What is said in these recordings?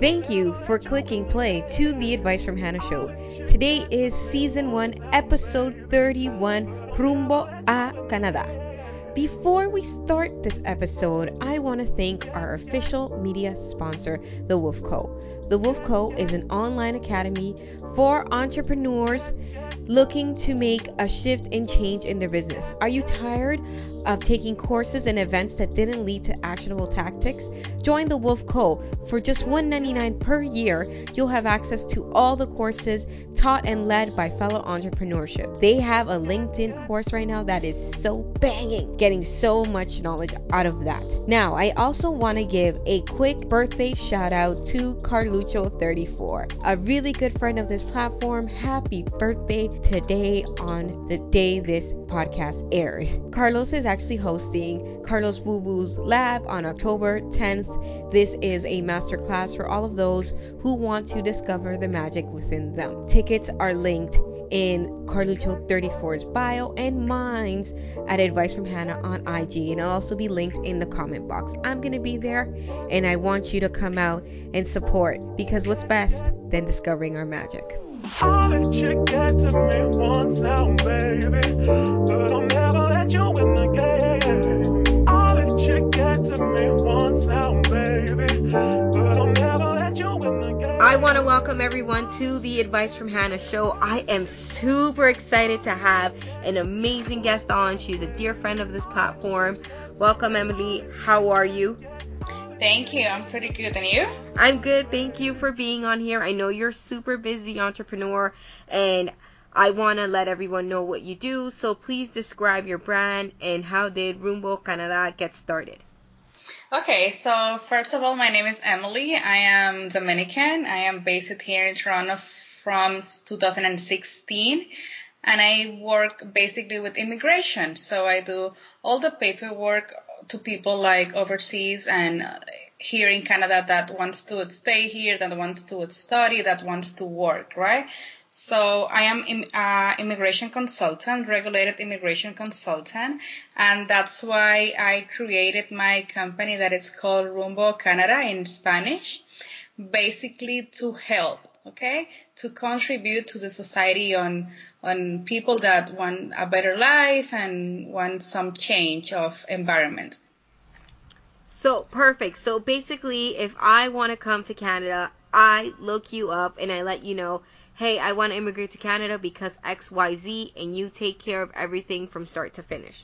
Thank you for clicking play to the Advice from Hannah show. Today is season 1, episode 31, Rumbo a Canadá. Before we start this episode, I want to thank our official media sponsor, The Wolf Co. The Wolf Co. is an online academy for entrepreneurs looking to make a shift and change in their business. Are you tired of taking courses and events that didn't lead to actionable tactics? Join the Wolf Co. For just $1.99 per year, you'll have access to all the courses taught and led by fellow entrepreneurship. They have a LinkedIn course right now that is so banging, getting so much knowledge out of that. Now, I also want to give a quick birthday shout out to Carlucho34, a really good friend of this platform. Happy birthday today on the day this podcast airs. Carlos is actually hosting Carlos Boo Boo's Lab on October 10th. This is a masterclass for all of those who want to discover the magic within them. Tickets are linked in Carlucho 34's bio and mine's at Advice from Hannah on IG. And I'll also be linked in the comment box. I'm to be there and I want you to come out and support because what's best than discovering our magic? To the Advice from Hannah show. I am super excited to have an amazing guest on. She's a dear friend of this platform. Welcome, Emily. How are you? Thank you. I'm pretty good. And you? I'm good. Thank you for being on here. I know you're super busy entrepreneur and I want to let everyone know what you do. So please describe your brand and how did Rumbo Canada get started? Okay, so first of all, my name is Emily. I am Dominican. I am based here in Toronto from 2016 and I work basically with immigration. So I do all the paperwork to people like overseas and here in Canada that wants to stay here, that wants to study, that wants to work, right? So I am an uh, immigration consultant, regulated immigration consultant, and that's why I created my company that is called Rumbo Canada in Spanish, basically to help, okay, to contribute to the society on on people that want a better life and want some change of environment. So perfect. So basically, if I want to come to Canada, I look you up and I let you know hey, I want to immigrate to Canada because XYZ, and you take care of everything from start to finish?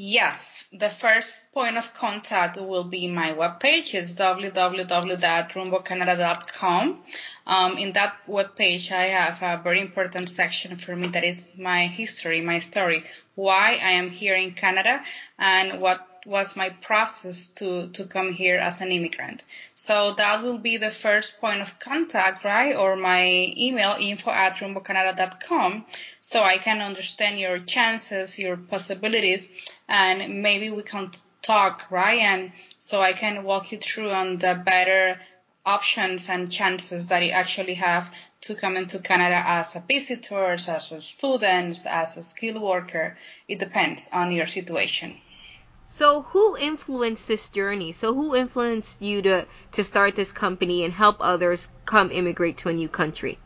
Yes, the first point of contact will be my webpage. It's www.rumbocanada.com. Um, in that webpage, I have a very important section for me that is my history, my story, why I am here in Canada, and what was my process to, to come here as an immigrant. So that will be the first point of contact, right? Or my email, info at rumbocanada.com, so I can understand your chances, your possibilities, and maybe we can talk, right? And so I can walk you through on the better options and chances that you actually have to come into Canada as a visitor, as a student, as a skilled worker. It depends on your situation. So who influenced this journey? So who influenced you to to start this company and help others come immigrate to a new country?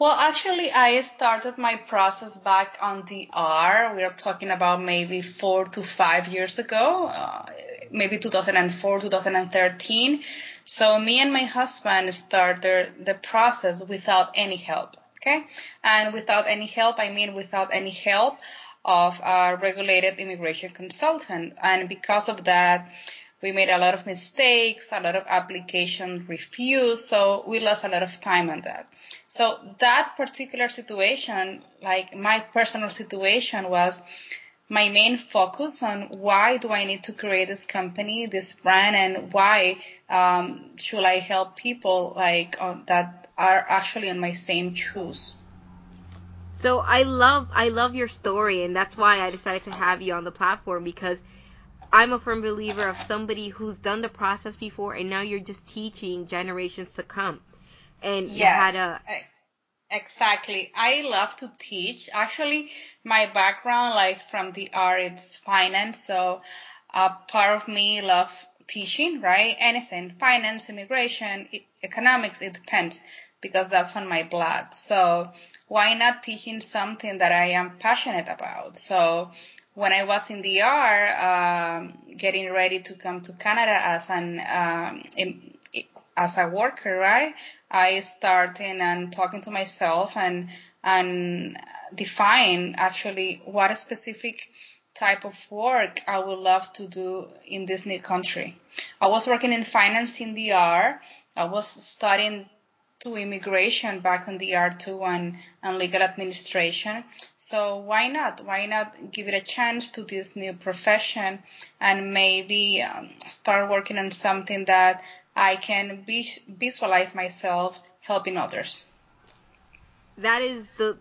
Well, actually, I started my process back on the DR. We are talking about maybe four to five years ago, uh, maybe 2004, 2013. So me and my husband started the process without any help. Okay. And without any help, I mean without any help of a regulated immigration consultant. And because of that, we made a lot of mistakes, a lot of application refused, so we lost a lot of time on that. So that particular situation, like my personal situation was my main focus on why do I need to create this company, this brand, and why um, should I help people like that are actually on my same shoes. So I love I love your story and that's why I decided to have you on the platform because I'm a firm believer of somebody who's done the process before and now you're just teaching generations to come. And yes, you had a Exactly. I love to teach. Actually, my background, like from the art, it's finance. So a part of me love teaching, right? Anything, finance, immigration, economics, it depends because that's on my blood. So why not teaching something that I am passionate about? So when I was in the ER, um, getting ready to come to Canada as an um, as a worker, right? I started and talking to myself and and define actually what specific type of work I would love to do in this new country. I was working in finance in ER. I was studying to immigration back on the DR too and, and legal administration. So why not? Why not give it a chance to this new profession and maybe um, start working on something that I can visualize myself helping others. That is the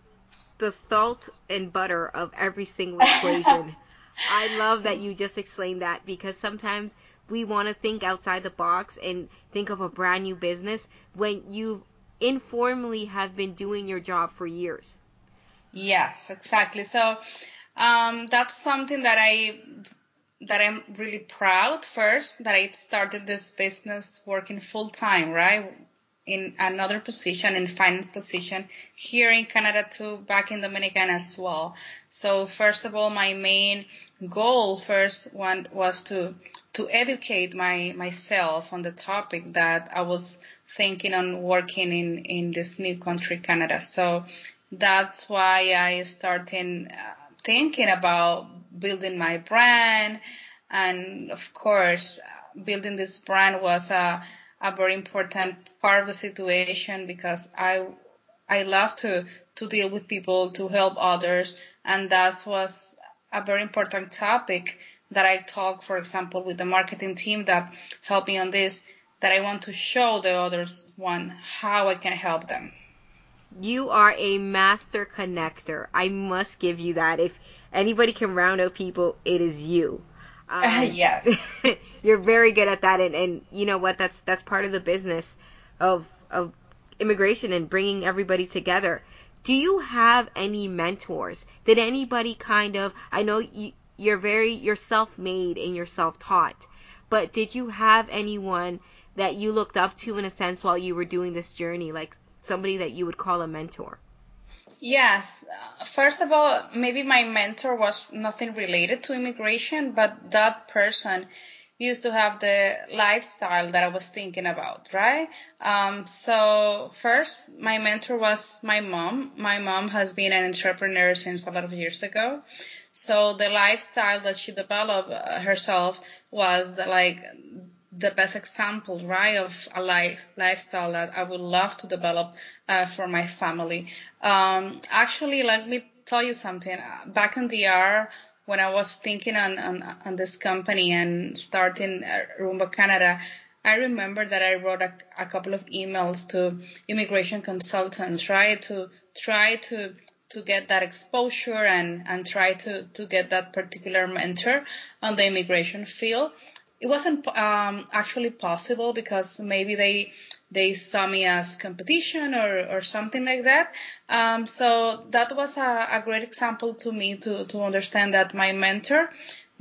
the salt and butter of every single equation. I love that you just explained that because sometimes we want to think outside the box and think of a brand new business when you informally have been doing your job for years. Yes, exactly. So um, that's something that I that I'm really proud first that I started this business working full time, right? In another position, in finance position here in Canada too, back in Dominican as well. So first of all, my main goal first one was to to educate my myself on the topic that I was thinking on working in in this new country, Canada. So that's why I started uh, thinking about building my brand, and of course, building this brand was a a very important part of the situation because I I love to to deal with people, to help others, and that was a very important topic that I talk, for example, with the marketing team that helped me on this, that I want to show the others one how I can help them. You are a master connector. I must give you that. If anybody can round up people, it is you. Um, yes. you're very good at that, and, and you know what? That's that's part of the business of of immigration and bringing everybody together. Do you have any mentors? Did anybody kind of? I know you, you're very you're self-made and you're self-taught, but did you have anyone that you looked up to in a sense while you were doing this journey, like somebody that you would call a mentor? Yes. First of all, maybe my mentor was nothing related to immigration, but that person used to have the lifestyle that I was thinking about, right? Um, so first, my mentor was my mom. My mom has been an entrepreneur since a lot of years ago. So the lifestyle that she developed uh, herself was the, like the best example, right, of a life, lifestyle that I would love to develop uh, for my family. Um, actually, let me tell you something. Back in the ER, when I was thinking on, on, on this company and starting uh, Rumbo Canada, I remember that I wrote a, a couple of emails to immigration consultants, right, to try to to get that exposure and, and try to, to get that particular mentor on the immigration field it wasn't um, actually possible because maybe they they saw me as competition or, or something like that. Um, so that was a, a great example to me to, to understand that my mentor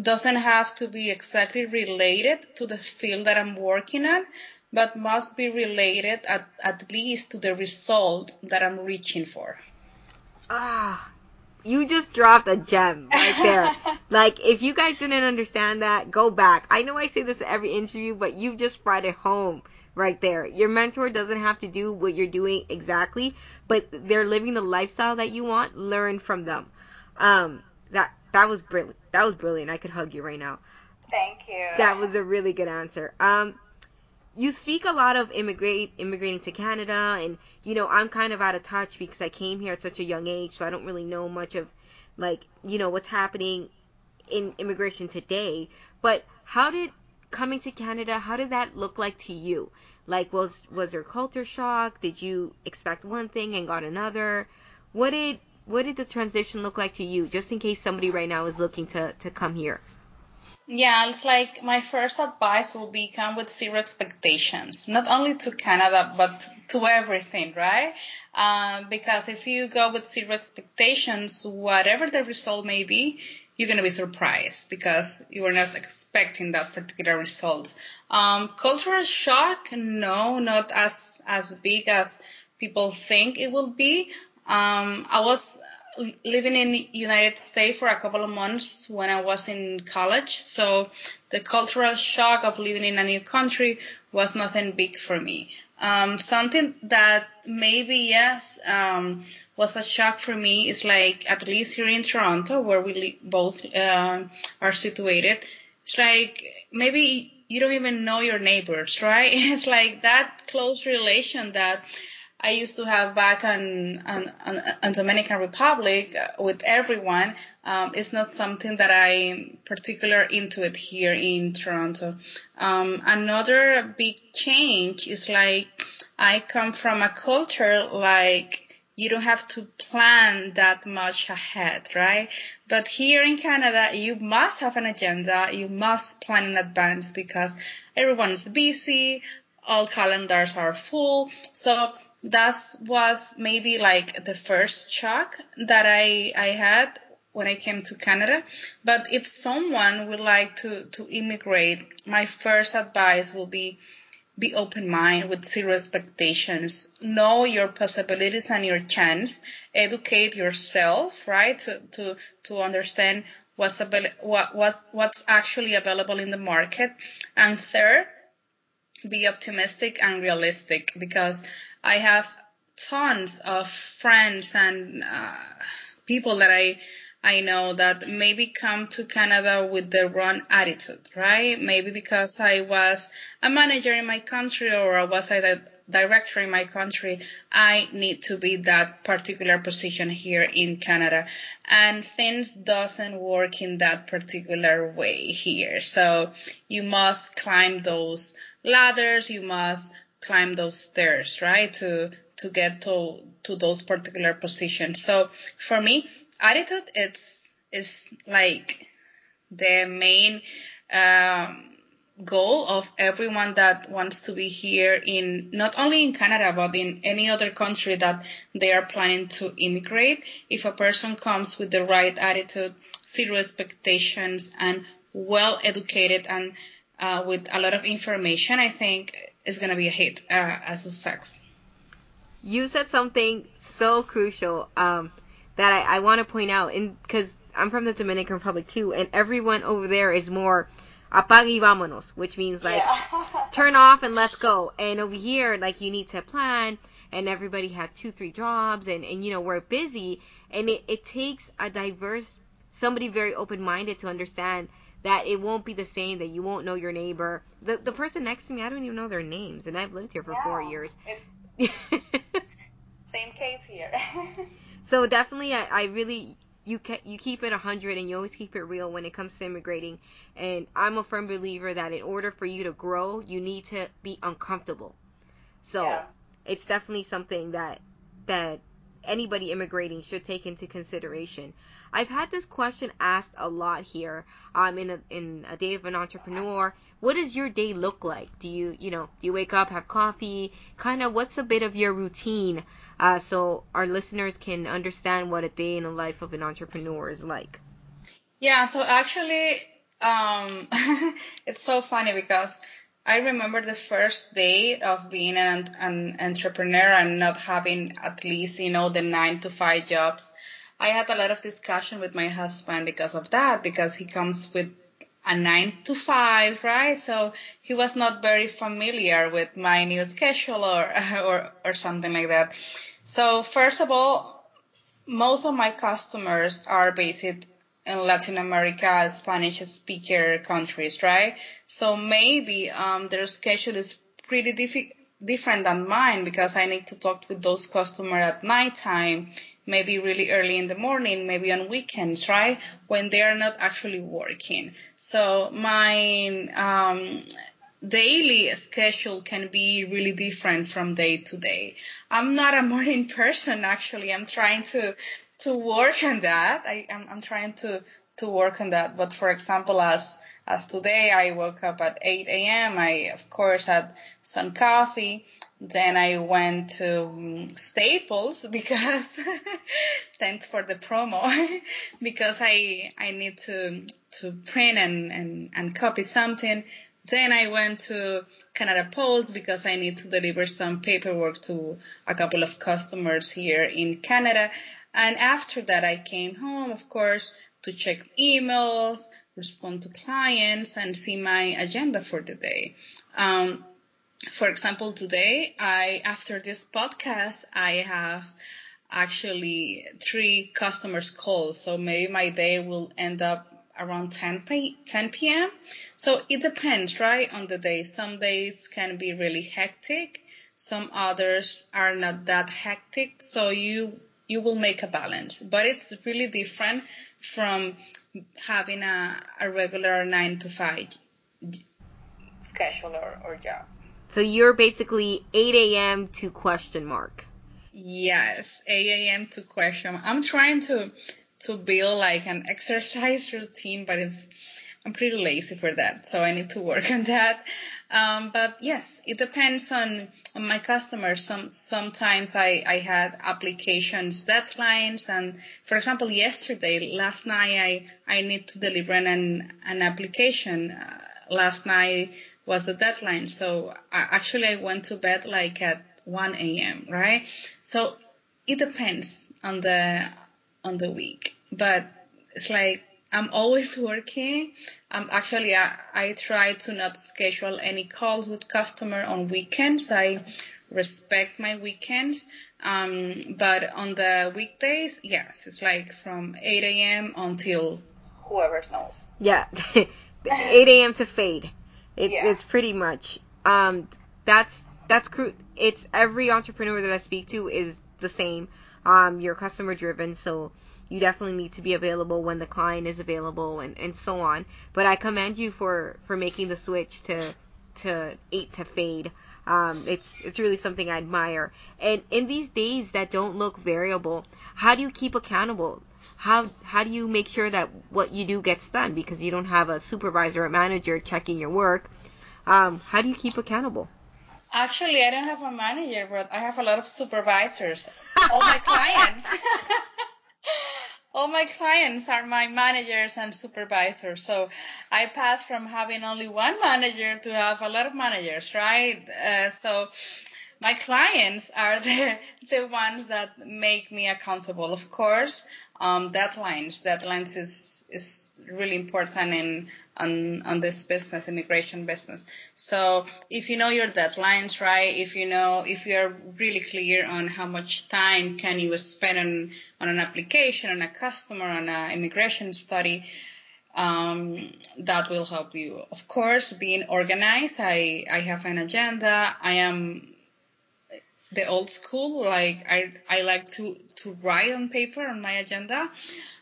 doesn't have to be exactly related to the field that I'm working on, but must be related at, at least to the result that I'm reaching for. Ah, you just dropped a gem right there. like, if you guys didn't understand that, go back. I know I say this every interview, but you just brought it home right there. Your mentor doesn't have to do what you're doing exactly, but they're living the lifestyle that you want. Learn from them. Um, that that was brilliant. That was brilliant. I could hug you right now. Thank you. That was a really good answer. Um, you speak a lot of immigrate immigrating to Canada and you know I'm kind of out of touch because I came here at such a young age so I don't really know much of like you know what's happening in immigration today. But how did coming to Canada how did that look like to you? Like was was there culture shock? Did you expect one thing and got another? What did what did the transition look like to you just in case somebody right now is looking to to come here yeah, it's like my first advice will be come with zero expectations, not only to Canada, but to everything, right? Uh, because if you go with zero expectations, whatever the result may be, you're gonna be surprised because you were not expecting that particular result. Um, cultural shock, no, not as as big as people think it will be. Um, I was living in United States for a couple of months when I was in college, so the cultural shock of living in a new country was nothing big for me. Um, something that maybe yes um, was a shock for me is like at least here in Toronto where we both uh, are situated. It's like maybe you don't even know your neighbors, right? It's like that close relation that I used to have back on, on, on, on Dominican Republic with everyone um, is not something that I'm particular into it here in Toronto. Um, another big change is like I come from a culture like you don't have to plan that much ahead, right? But here in Canada, you must have an agenda. You must plan in advance because everyone's busy. All calendars are full. So that was maybe like the first shock that I, I had when I came to Canada. But if someone would like to, to immigrate, my first advice will be be open minded with zero expectations. Know your possibilities and your chance. Educate yourself, right? To, to, to understand what's, what, what, what's actually available in the market. And third, be optimistic and realistic because I have tons of friends and uh, people that I I know that maybe come to Canada with the wrong attitude, right? Maybe because I was a manager in my country or I was a director in my country, I need to be that particular position here in Canada. And things doesn't work in that particular way here. So you must climb those ladders, you must climb those stairs, right? To to get to to those particular positions. So for me, attitude it's is like the main um, goal of everyone that wants to be here in not only in Canada but in any other country that they are planning to immigrate. If a person comes with the right attitude, zero expectations, and well educated and uh, with a lot of information, I think is going to be a hit uh, as a sex. You said something so crucial um, that I, I want to point out, because I'm from the Dominican Republic too, and everyone over there is more apague y vámonos, which means like yeah. turn off and let's go. And over here, like you need to plan, and everybody has two, three jobs, and, and you know, we're busy, and it, it takes a diverse, somebody very open minded to understand that it won't be the same, that you won't know your neighbor. The the person next to me, I don't even know their names, and I've lived here for yeah, four years. It, same case here. so definitely, I, I really you ke- you keep it 100 and you always keep it real when it comes to immigrating. And I'm a firm believer that in order for you to grow, you need to be uncomfortable. So yeah. it's definitely something that that anybody immigrating should take into consideration. I've had this question asked a lot here. Um, in a in a day of an entrepreneur, what does your day look like? Do you you know do you wake up, have coffee? Kind of what's a bit of your routine, uh, so our listeners can understand what a day in the life of an entrepreneur is like. Yeah. So actually, um, it's so funny because I remember the first day of being an, an entrepreneur and not having at least, you know, the nine to five jobs. I had a lot of discussion with my husband because of that, because he comes with a nine to five, right? So he was not very familiar with my new schedule or, or, or something like that. So first of all, most of my customers are based in Latin America, Spanish speaker countries, right? So maybe um, their schedule is pretty diffi- different than mine because I need to talk with those customers at night time maybe really early in the morning, maybe on weekends, right? When they are not actually working. So my um, daily schedule can be really different from day to day. I'm not a morning person actually. I'm trying to to work on that. I, I'm trying to to work on that. But for example, as as today, I woke up at 8 a.m. I of course had some coffee Then I went to um, Staples because thanks for the promo because I I need to to print and, and, and copy something. Then I went to Canada Post because I need to deliver some paperwork to a couple of customers here in Canada. And after that, I came home, of course, to check emails, respond to clients, and see my agenda for the day. Um, for example, today, I after this podcast, I have actually three customers calls, so maybe my day will end up around 10 p- 10 p.m. So it depends, right, on the day. Some days can be really hectic, some others are not that hectic. So you you will make a balance, but it's really different from having a, a regular nine to five schedule or, or job. So you're basically 8 a.m. to question mark. Yes, 8 a.m. to question. I'm trying to to build like an exercise routine, but it's I'm pretty lazy for that, so I need to work on that. Um, but yes, it depends on, on my customers. Some sometimes I, I had applications deadlines, and for example, yesterday, last night I I need to deliver an an application. Uh, last night was the deadline. So I, actually I went to bed like at 1 a.m. Right? So it depends on the on the week, but it's like I'm always working. Um, actually, I, I try to not schedule any calls with customer on weekends. I respect my weekends. Um, but on the weekdays, yes, it's like from 8 a.m. until whoever knows. Yeah, 8 a.m. to fade. It, Yeah. It's pretty much. Um, that's that's cru- It's every entrepreneur that I speak to is the same. Um, you're customer driven, so you definitely need to be available when the client is available, and, and so on. But I commend you for for making the switch to to eight to fade. Um, it's it's really something I admire. And in these days that don't look variable, how do you keep accountable? How how do you make sure that what you do gets done because you don't have a supervisor or manager checking your work? Um, how do you keep accountable? Actually, I don't have a manager, but I have a lot of supervisors. All my clients. All my clients are my managers and supervisors. So I pass from having only one manager to have a lot of managers, right? Uh, so my clients are the, the ones that make me accountable. Of course, um, deadlines. Deadlines is, is really important in, on, on this business, immigration business. So if you know your deadlines, right? If you know, if you're really clear on how much time can you spend on, on an application, on a customer, on an immigration study, um, that will help you. Of course, being organized, I, I have an agenda. I am the old school, like I, I like to, to write on paper on my agenda,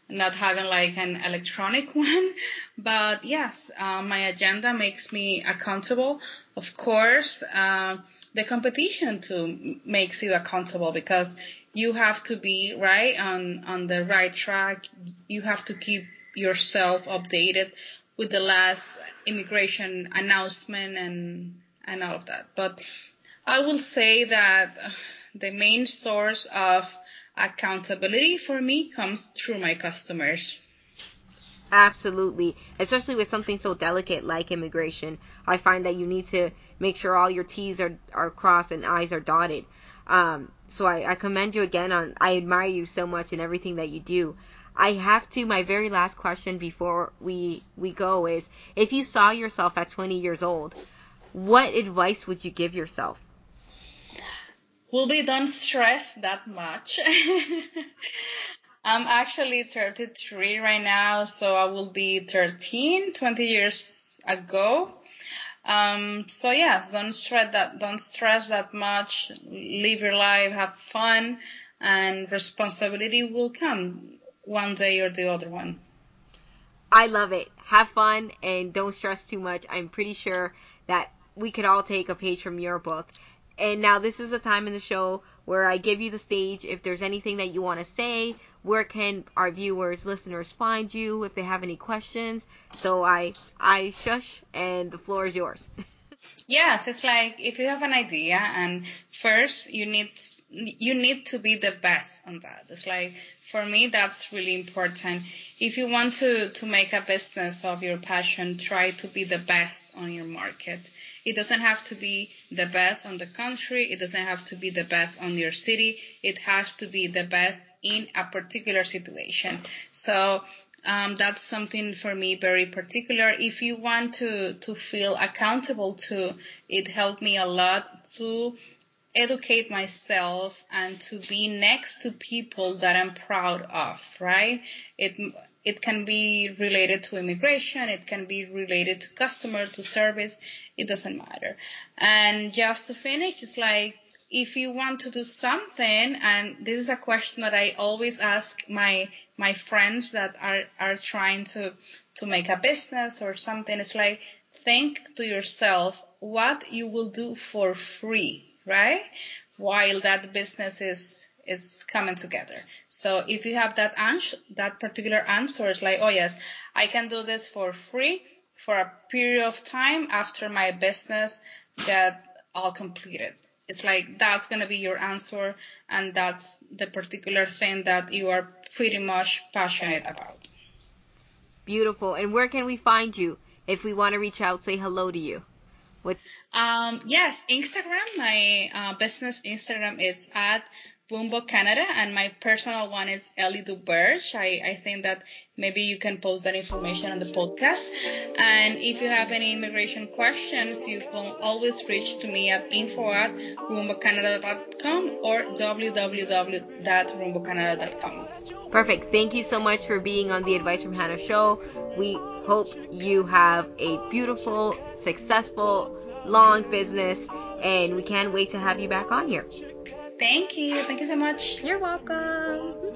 not having like an electronic one. But yes, uh, my agenda makes me accountable. Of course, uh, the competition too makes you accountable because you have to be right on, on the right track. You have to keep yourself updated with the last immigration announcement and, and all of that. But I will say that the main source of accountability for me comes through my customers. Absolutely, especially with something so delicate like immigration. I find that you need to make sure all your T's are, are crossed and I's are dotted. Um, so I, I commend you again on. I admire you so much in everything that you do. I have to. My very last question before we we go is: If you saw yourself at 20 years old, what advice would you give yourself? Will be don't stress that much. I'm actually 33 right now, so I will be 13, 20 years ago. Um, so yes, don't stress that, don't stress that much. Live your life, have fun, and responsibility will come one day or the other one. I love it. Have fun and don't stress too much. I'm pretty sure that we could all take a page from your book. And now this is a time in the show where I give you the stage. If there's anything that you want to say, where can our viewers, listeners find you if they have any questions? So I I shush and the floor is yours. Yes, it's like if you have an idea and first you need you need to be the best on that. It's like for me that's really important. If you want to to make a business of your passion, try to be the best on your market. It doesn't have to be the best on the country. It doesn't have to be the best on your city. It has to be the best in a particular situation. So um, that's something for me very particular. If you want to, to feel accountable to, it helped me a lot to educate myself and to be next to people that I'm proud of, right? It, it can be related to immigration. It can be related to customer, to service. It doesn't matter. And just to finish, it's like, if you want to do something, and this is a question that I always ask my my friends that are are trying to to make a business or something, it's like think to yourself what you will do for free, right? While that business is is coming together. So if you have that answer, that particular answer, it's like, oh yes, I can do this for free for a period of time after my business get all completed it's like that's to be your answer and that's the particular thing that you are pretty much passionate about beautiful and where can we find you if we want to reach out say hello to you Um, yes instagram my uh, business instagram is at Rumbo Canada, and my personal one is Ellie Duberge. I, I think that maybe you can post that information on the podcast. And if you have any immigration questions, you can always reach to me at info at rumbocanada.com or www.rumbocanada.com. Perfect. Thank you so much for being on the Advice from Hannah show. We hope you have a beautiful, successful, long business, and we can't wait to have you back on here. Thank you. Thank you so much. You're welcome.